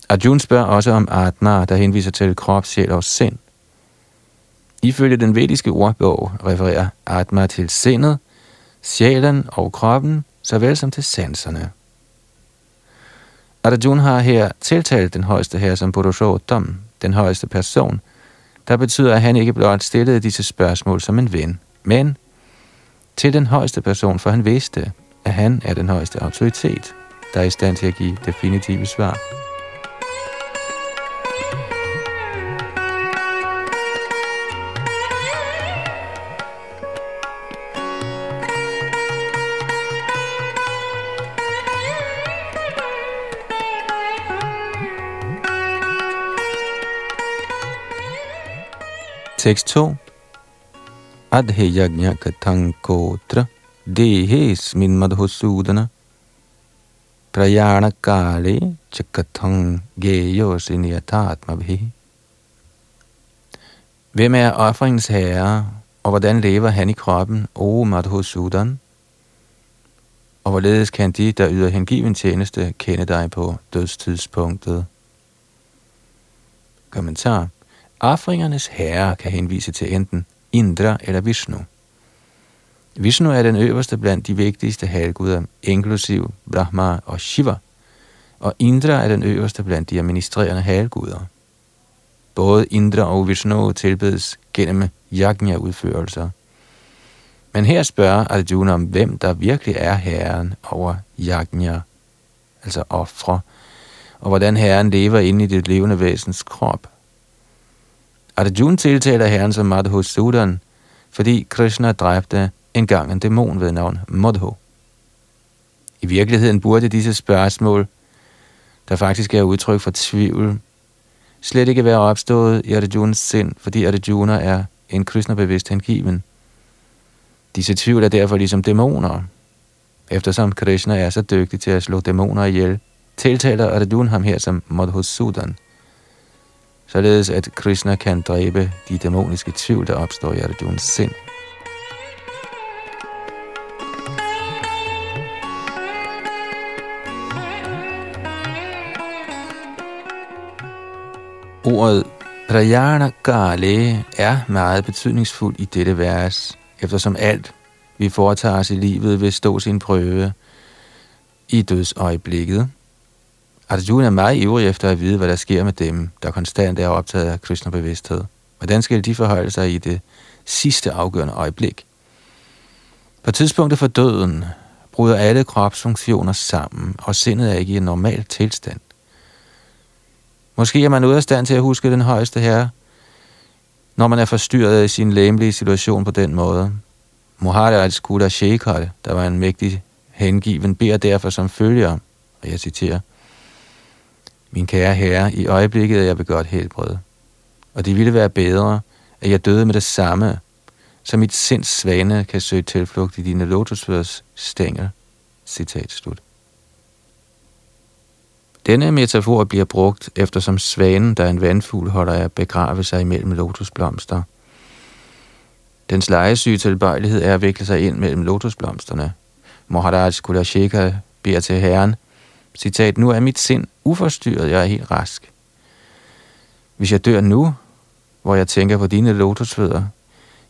Arjun spørger også om Atma, der henviser til krop, sjæl og sind. Ifølge den vediske ordbog refererer Atma til sindet, sjælen og kroppen, såvel som til sanserne. Arjun har her tiltalt den højeste her som Purushottam, den højeste person, der betyder, at han ikke blot stillede disse spørgsmål som en ven, men til den højeste person, for han vidste, at han er den højeste autoritet, der er i stand til at give definitive svar. Tekst 2. Adhe yajna katankotra dehes min madhusudana prayana kale chakathang geyo siniyatatmabhi. Hvem er offringens herre, og hvordan lever han i kroppen, o Madhusudan? Og hvorledes kan de, der yder hengiven tjeneste, kende dig på dødstidspunktet? Kommentar. Afringernes herre kan henvise til enten Indra eller Vishnu. Vishnu er den øverste blandt de vigtigste halvguder, inklusiv Brahma og Shiva, og Indra er den øverste blandt de administrerende halvguder. Både Indra og Vishnu tilbedes gennem yajna-udførelser. Men her spørger Arjuna om, hvem der virkelig er herren over yajna, altså ofre, og hvordan herren lever inde i det levende væsens krop. Arjuna tiltaler herren som Madhusudan, fordi Krishna dræbte engang en dæmon ved navn Madhu. I virkeligheden burde disse spørgsmål, der faktisk er udtryk for tvivl, slet ikke være opstået i Arjunas sind, fordi Arjuna er en Krishna-bevidst hengiven. Disse tvivl er derfor ligesom dæmoner. Eftersom Krishna er så dygtig til at slå dæmoner ihjel, tiltaler Arjuna ham her som Madhusudan således at Krishna kan dræbe de dæmoniske tvivl, der opstår i Arjunas sind. Ordet Prayana Gale er meget betydningsfuldt i dette vers, eftersom alt, vi foretager os i livet, vil stå sin prøve i dødsøjeblikket. Arjuna er meget ivrig efter at vide, hvad der sker med dem, der konstant er optaget af Krishna-bevidsthed. Hvordan skal de forholde sig i det sidste afgørende øjeblik? På tidspunktet for døden bryder alle kropsfunktioner sammen, og sindet er ikke i en normal tilstand. Måske er man ude af stand til at huske den højeste herre, når man er forstyrret i sin læmelige situation på den måde. Muharraj Kuda Shekhar, der var en mægtig hengiven, beder derfor som følger, og jeg citerer, min kære herre, i øjeblikket er jeg ved godt helbred, og det ville være bedre, at jeg døde med det samme, så mit sinds svane kan søge tilflugt i dine lotusfødders stænger. Citat slut. Denne metafor bliver brugt, eftersom svanen, der er en vandfugl, holder af at begrave sig imellem lotusblomster. Dens lejesyge tilbøjelighed er at vikle sig ind mellem lotusblomsterne. Maharaj Kulasheka beder til herren, citat, nu er mit sind uforstyrret, jeg er helt rask. Hvis jeg dør nu, hvor jeg tænker på dine lotusfødder,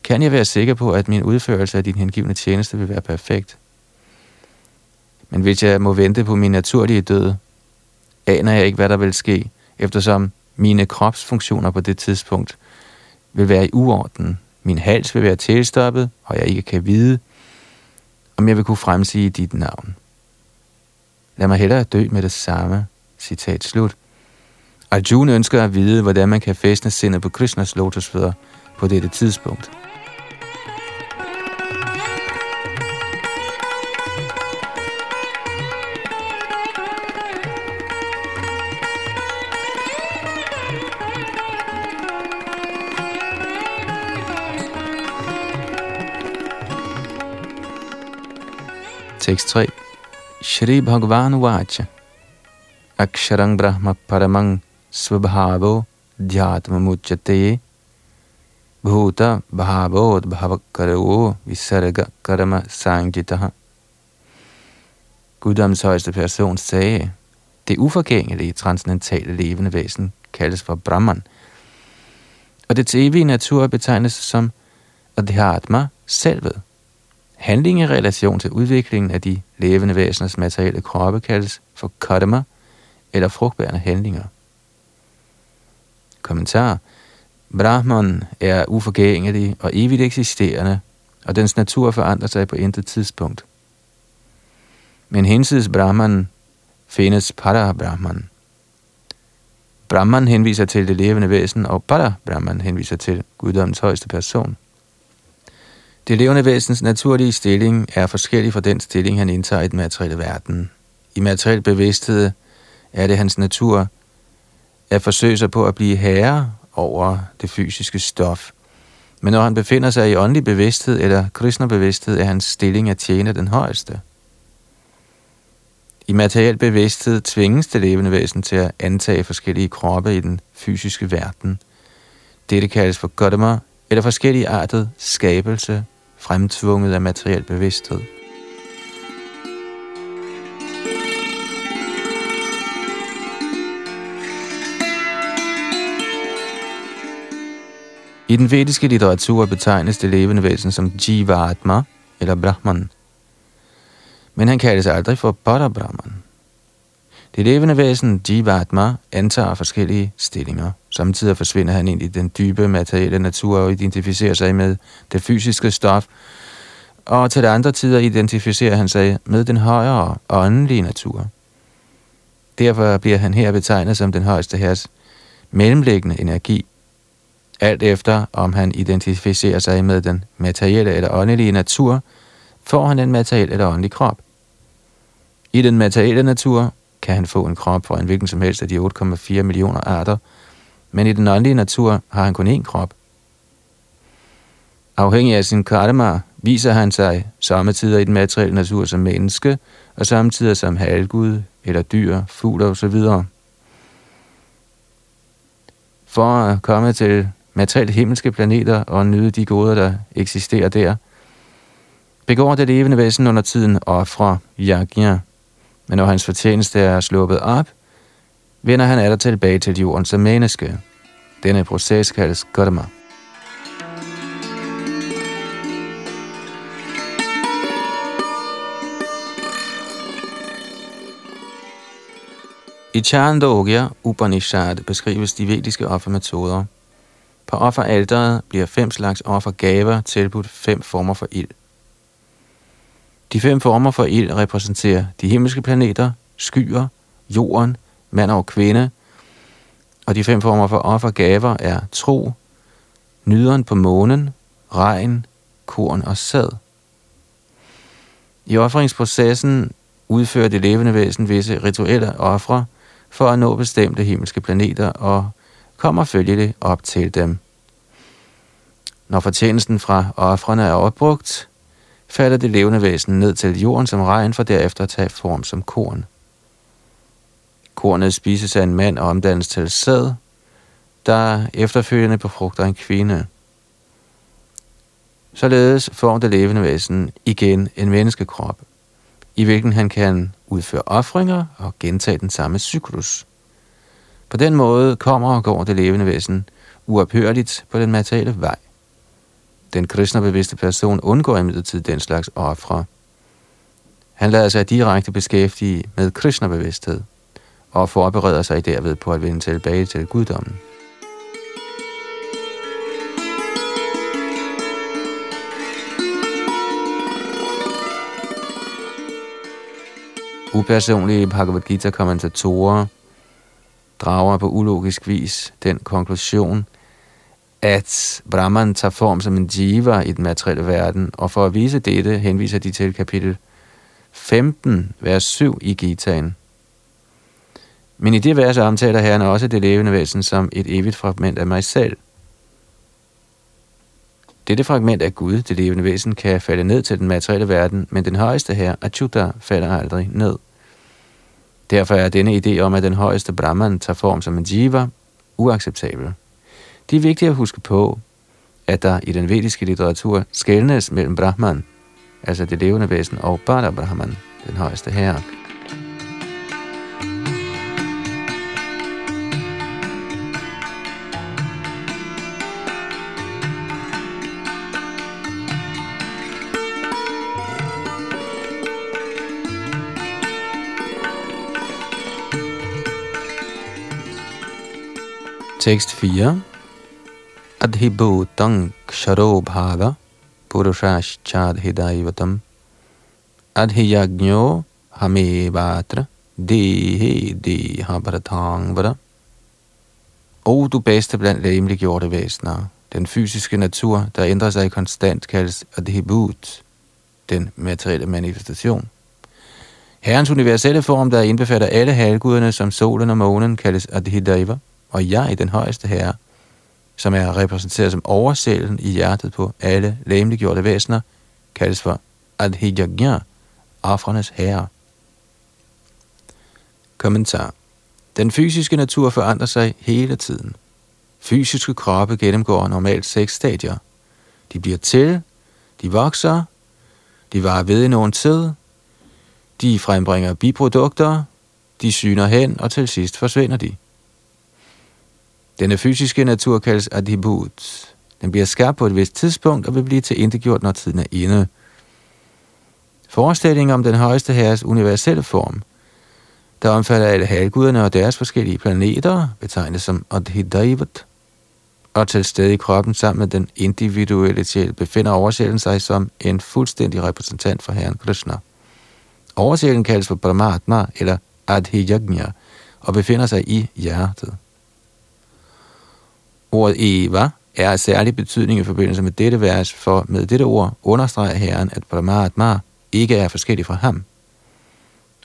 kan jeg være sikker på, at min udførelse af din hengivne tjeneste vil være perfekt. Men hvis jeg må vente på min naturlige død, aner jeg ikke, hvad der vil ske, eftersom mine kropsfunktioner på det tidspunkt vil være i uorden. Min hals vil være tilstoppet, og jeg ikke kan vide, om jeg vil kunne fremsige dit navn. Lad mig hellere dø med det samme. Citat slut. Arjuna ønsker at vide, hvordan man kan fæstne sindet på Krishnas lotusfødder på dette tidspunkt. Tekst 3. Shri Bhagavan Vacha Aksharang Brahma Paramang Svabhavo Dhyatma Muchate Bhuta Bhavod Bhavakaravo Visarga Karma Sangitaha. Guddoms højeste person sagde, det uforgængelige transcendentale levende væsen kaldes for Brahman, og det evige natur betegnes som Adhyatma, selvet. Handling i relation til udviklingen af de levende væseners materielle kroppe kaldes for karma, eller frugtbærende handlinger. Kommentar. Brahman er uforgængelig og evigt eksisterende, og dens natur forandrer sig på intet tidspunkt. Men hensides Brahman findes Para Brahman. Brahman henviser til det levende væsen, og Para Brahman henviser til guddommens højeste person. Det levende væsens naturlige stilling er forskellig fra den stilling, han indtager i den materielle verden. I materiel bevidsthed er det hans natur at forsøge sig på at blive herre over det fysiske stof. Men når han befinder sig i åndelig bevidsthed eller kristner bevidsthed, er hans stilling at tjene den højeste. I materiel bevidsthed tvinges det levende væsen til at antage forskellige kroppe i den fysiske verden. Dette kaldes for goddamer eller forskellige artet skabelse fremtvunget af materiel bevidsthed. I den vediske litteratur betegnes det levende væsen som Jivatma eller Brahman. Men han kaldes aldrig for Brahman. Det levende væsen, Jivatma, antager forskellige stillinger. Samtidig forsvinder han ind i den dybe materielle natur og identificerer sig med det fysiske stof, og til andre tider identificerer han sig med den højere åndelige natur. Derfor bliver han her betegnet som den højeste herres mellemliggende energi, alt efter om han identificerer sig med den materielle eller åndelige natur, får han en materiel eller åndelig krop. I den materielle natur kan han få en krop for en hvilken som helst af de 8,4 millioner arter, men i den åndelige natur har han kun én krop. Afhængig af sin karma viser han sig samtidig i den materielle natur som menneske, og samtidig som halvgud eller dyr, fugl og så videre. For at komme til materielt himmelske planeter og nyde de goder, der eksisterer der, begår det levende væsen under tiden ofre yagya, men når hans fortjeneste er sluppet op, vender han atter tilbage til jorden som menneske. Denne proces kaldes karma. I Chandogya Upanishad beskrives de vediske offermetoder. På offeralteret bliver fem slags offergaver tilbudt fem former for ild. De fem former for ild repræsenterer de himmelske planeter, skyer, jorden, mand og kvinde, og de fem former for offergaver er tro, nyderen på månen, regn, korn og sæd. I offringsprocessen udfører det levende væsen visse rituelle ofre for at nå bestemte himmelske planeter og kommer følgelig op til dem. Når fortjenesten fra offrene er opbrugt, falder det levende væsen ned til jorden som regn for derefter at tage form som korn. Kornet spises af en mand og omdannes til sæd, der efterfølgende befrugter en kvinde. Således får det levende væsen igen en menneskekrop, i hvilken han kan udføre ofringer og gentage den samme cyklus. På den måde kommer og går det levende væsen uophørligt på den materielle vej. Den kristnebevidste person undgår imidlertid den slags ofre. Han lader sig direkte beskæftige med kristnebevidsthed og forbereder sig derved på at vende tilbage til guddommen. Upersonlige Bhagavad Gita-kommentatorer drager på ulogisk vis den konklusion, at Brahman tager form som en jiva i den materielle verden, og for at vise dette henviser de til kapitel 15, vers 7 i Gitaen. Men i det vers omtaler Herren også det levende væsen som et evigt fragment af mig selv. Dette fragment af Gud, det levende væsen, kan falde ned til den materielle verden, men den højeste her, Achyuta, falder aldrig ned. Derfor er denne idé om, at den højeste Brahman tager form som en jiva, uacceptabel. Det er vigtigt at huske på, at der i den vediske litteratur skældnes mellem Brahman, altså det levende væsen, og Bada Brahman, den højeste herre. Tekst 4 Adhibhutang ksharo bhava purushashchadhidaivatam. Adhiyagno hamevatra dehe deha bharatangvara O du bedste blandt læmeliggjorte væsener, den fysiske natur, der ændrer sig konstant, kaldes adhibut, den materielle manifestation. Herrens universelle form, der indbefatter alle halvguderne som solen og månen, kaldes adhidaiva og jeg, den højeste herre, som er repræsenteret som oversælen i hjertet på alle læmeliggjorte væsener, kaldes for Adhijagya, offrenes herre. Kommentar. Den fysiske natur forandrer sig hele tiden. Fysiske kroppe gennemgår normalt seks stadier. De bliver til, de vokser, de varer ved i nogen tid, de frembringer biprodukter, de syner hen, og til sidst forsvinder de. Denne fysiske natur kaldes adibut. Den bliver skabt på et vist tidspunkt og vil blive til indegjort, når tiden er inde. Forestillingen om den højeste herres universelle form, der omfatter alle halvguderne og deres forskellige planeter, betegnes som Adhidaivat, og til stede i kroppen sammen med den individuelle sjæl befinder oversjælen sig som en fuldstændig repræsentant for Herren Krishna. Oversjælen kaldes for Brahmatma eller Adhiyagnya og befinder sig i hjertet. Ordet Eva er af særlig betydning i forbindelse med dette vers, for med dette ord understreger Herren, at Brahmatma ikke er forskellig fra ham.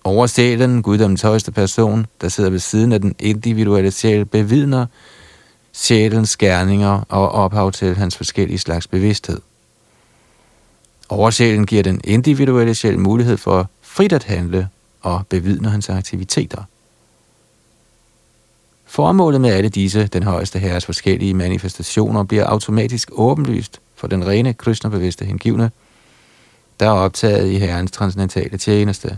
Over sjælen, guddommens højeste person, der sidder ved siden af den individuelle sjæl, bevidner sjælens gerninger og ophav til hans forskellige slags bevidsthed. Oversjælen giver den individuelle sjæl mulighed for frit at handle og bevidner hans aktiviteter. Formålet med alle disse, den højeste herres forskellige manifestationer, bliver automatisk åbenlyst for den rene kristnebevidste hengivne, der er optaget i herrens transcendentale tjeneste.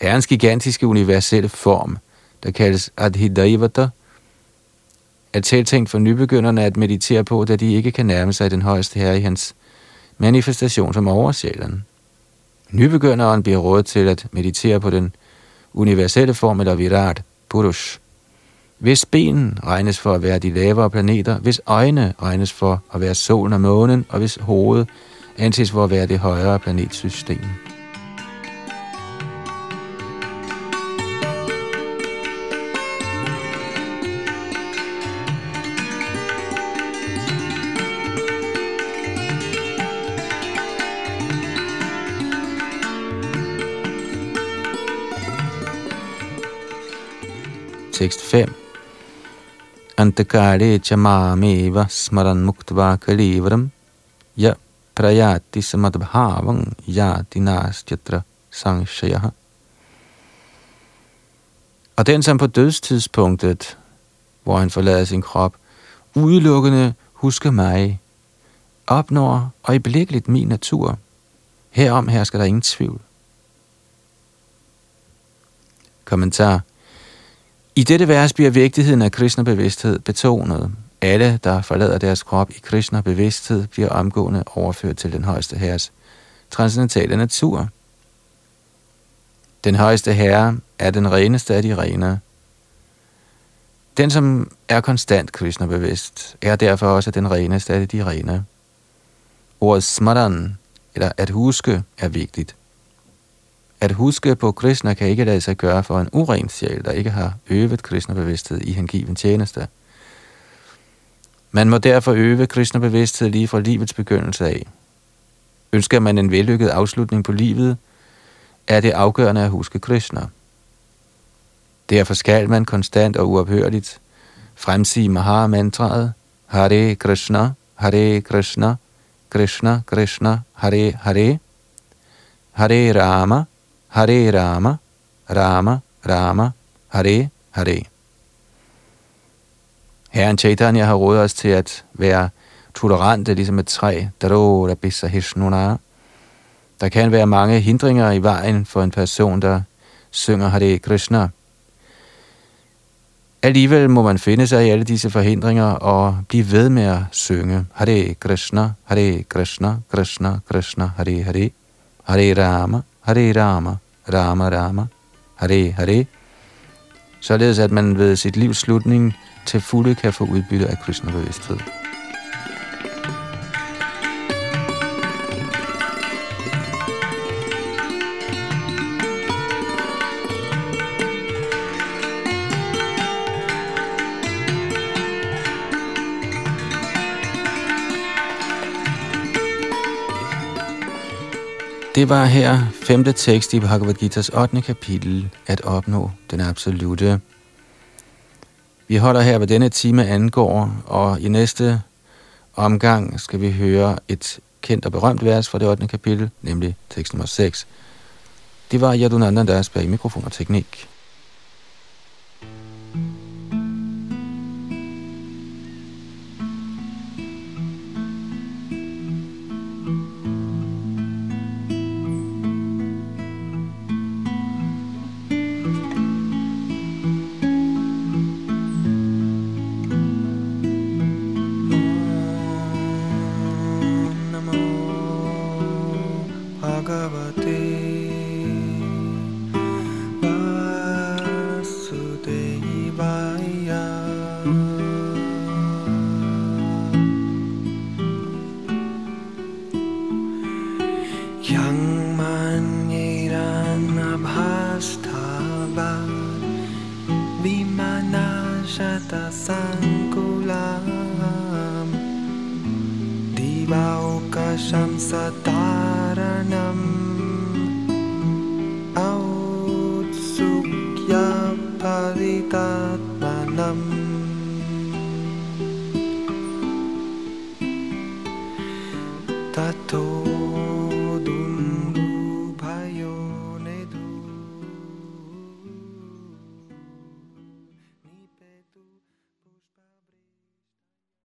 Herrens gigantiske universelle form, der kaldes Adhidaivata, er tiltænkt for nybegynderne at meditere på, da de ikke kan nærme sig den højeste herre i hans manifestation som oversjælen. Nybegynderen bliver rådet til at meditere på den universelle form eller virat, Purush. Hvis ben regnes for at være de lavere planeter, hvis øjne regnes for at være solen og månen, og hvis hovedet anses for at være det højere planetsystem. Tekst 5 Antakare chamameva smaran muktva kalivaram ya prayati samadbhavam yati nastjatra sangshayaha. Og den, som på dødstidspunktet, hvor han forlader sin krop, udelukkende husker mig, opnår øjeblikkeligt min natur. Herom her skal der ingen tvivl. Kommentar. I dette vers bliver vigtigheden af Krishna bevidsthed betonet. Alle, der forlader deres krop i Krishna bevidsthed, bliver omgående overført til den højeste herres transcendentale natur. Den højeste herre er den reneste af de rene. Den, som er konstant Krishna bevidst, er derfor også den reneste af de rene. Ordet smaran, eller at huske, er vigtigt. At huske på Krishna kan ikke lade sig gøre for en uren sjæl, der ikke har øvet Krishna-bevidsthed i hengiven tjeneste. Man må derfor øve Krishna-bevidsthed lige fra livets begyndelse af. Ønsker man en vellykket afslutning på livet, er det afgørende at huske Krishna. Derfor skal man konstant og uophørligt fremsige Maha-mantraet Hare Krishna, Hare Krishna, Krishna Krishna, Hare Hare, Hare Rama, Hare Rama, Rama, Rama, Hare, Hare. Herren Chaitanya har rådet os til at være tolerante, ligesom et træ, der Der kan være mange hindringer i vejen for en person, der synger Hare Krishna. Alligevel må man finde sig i alle disse forhindringer og blive ved med at synge Hare Krishna, Hare Krishna, Krishna Krishna, Hare Hare, Hare Rama, Hare Rama, Rama Rama, Hare Hare, således at man ved sit livs slutning til fulde kan få udbytte af Krishna-bevidsthed. Det var her femte tekst i Bhagavad Gita's 8. kapitel, at opnå den absolute. Vi holder her, hvad denne time angår, og i næste omgang skal vi høre et kendt og berømt vers fra det 8. kapitel, nemlig tekst nummer 6. Det var Yadunandan bag mikrofon og teknik.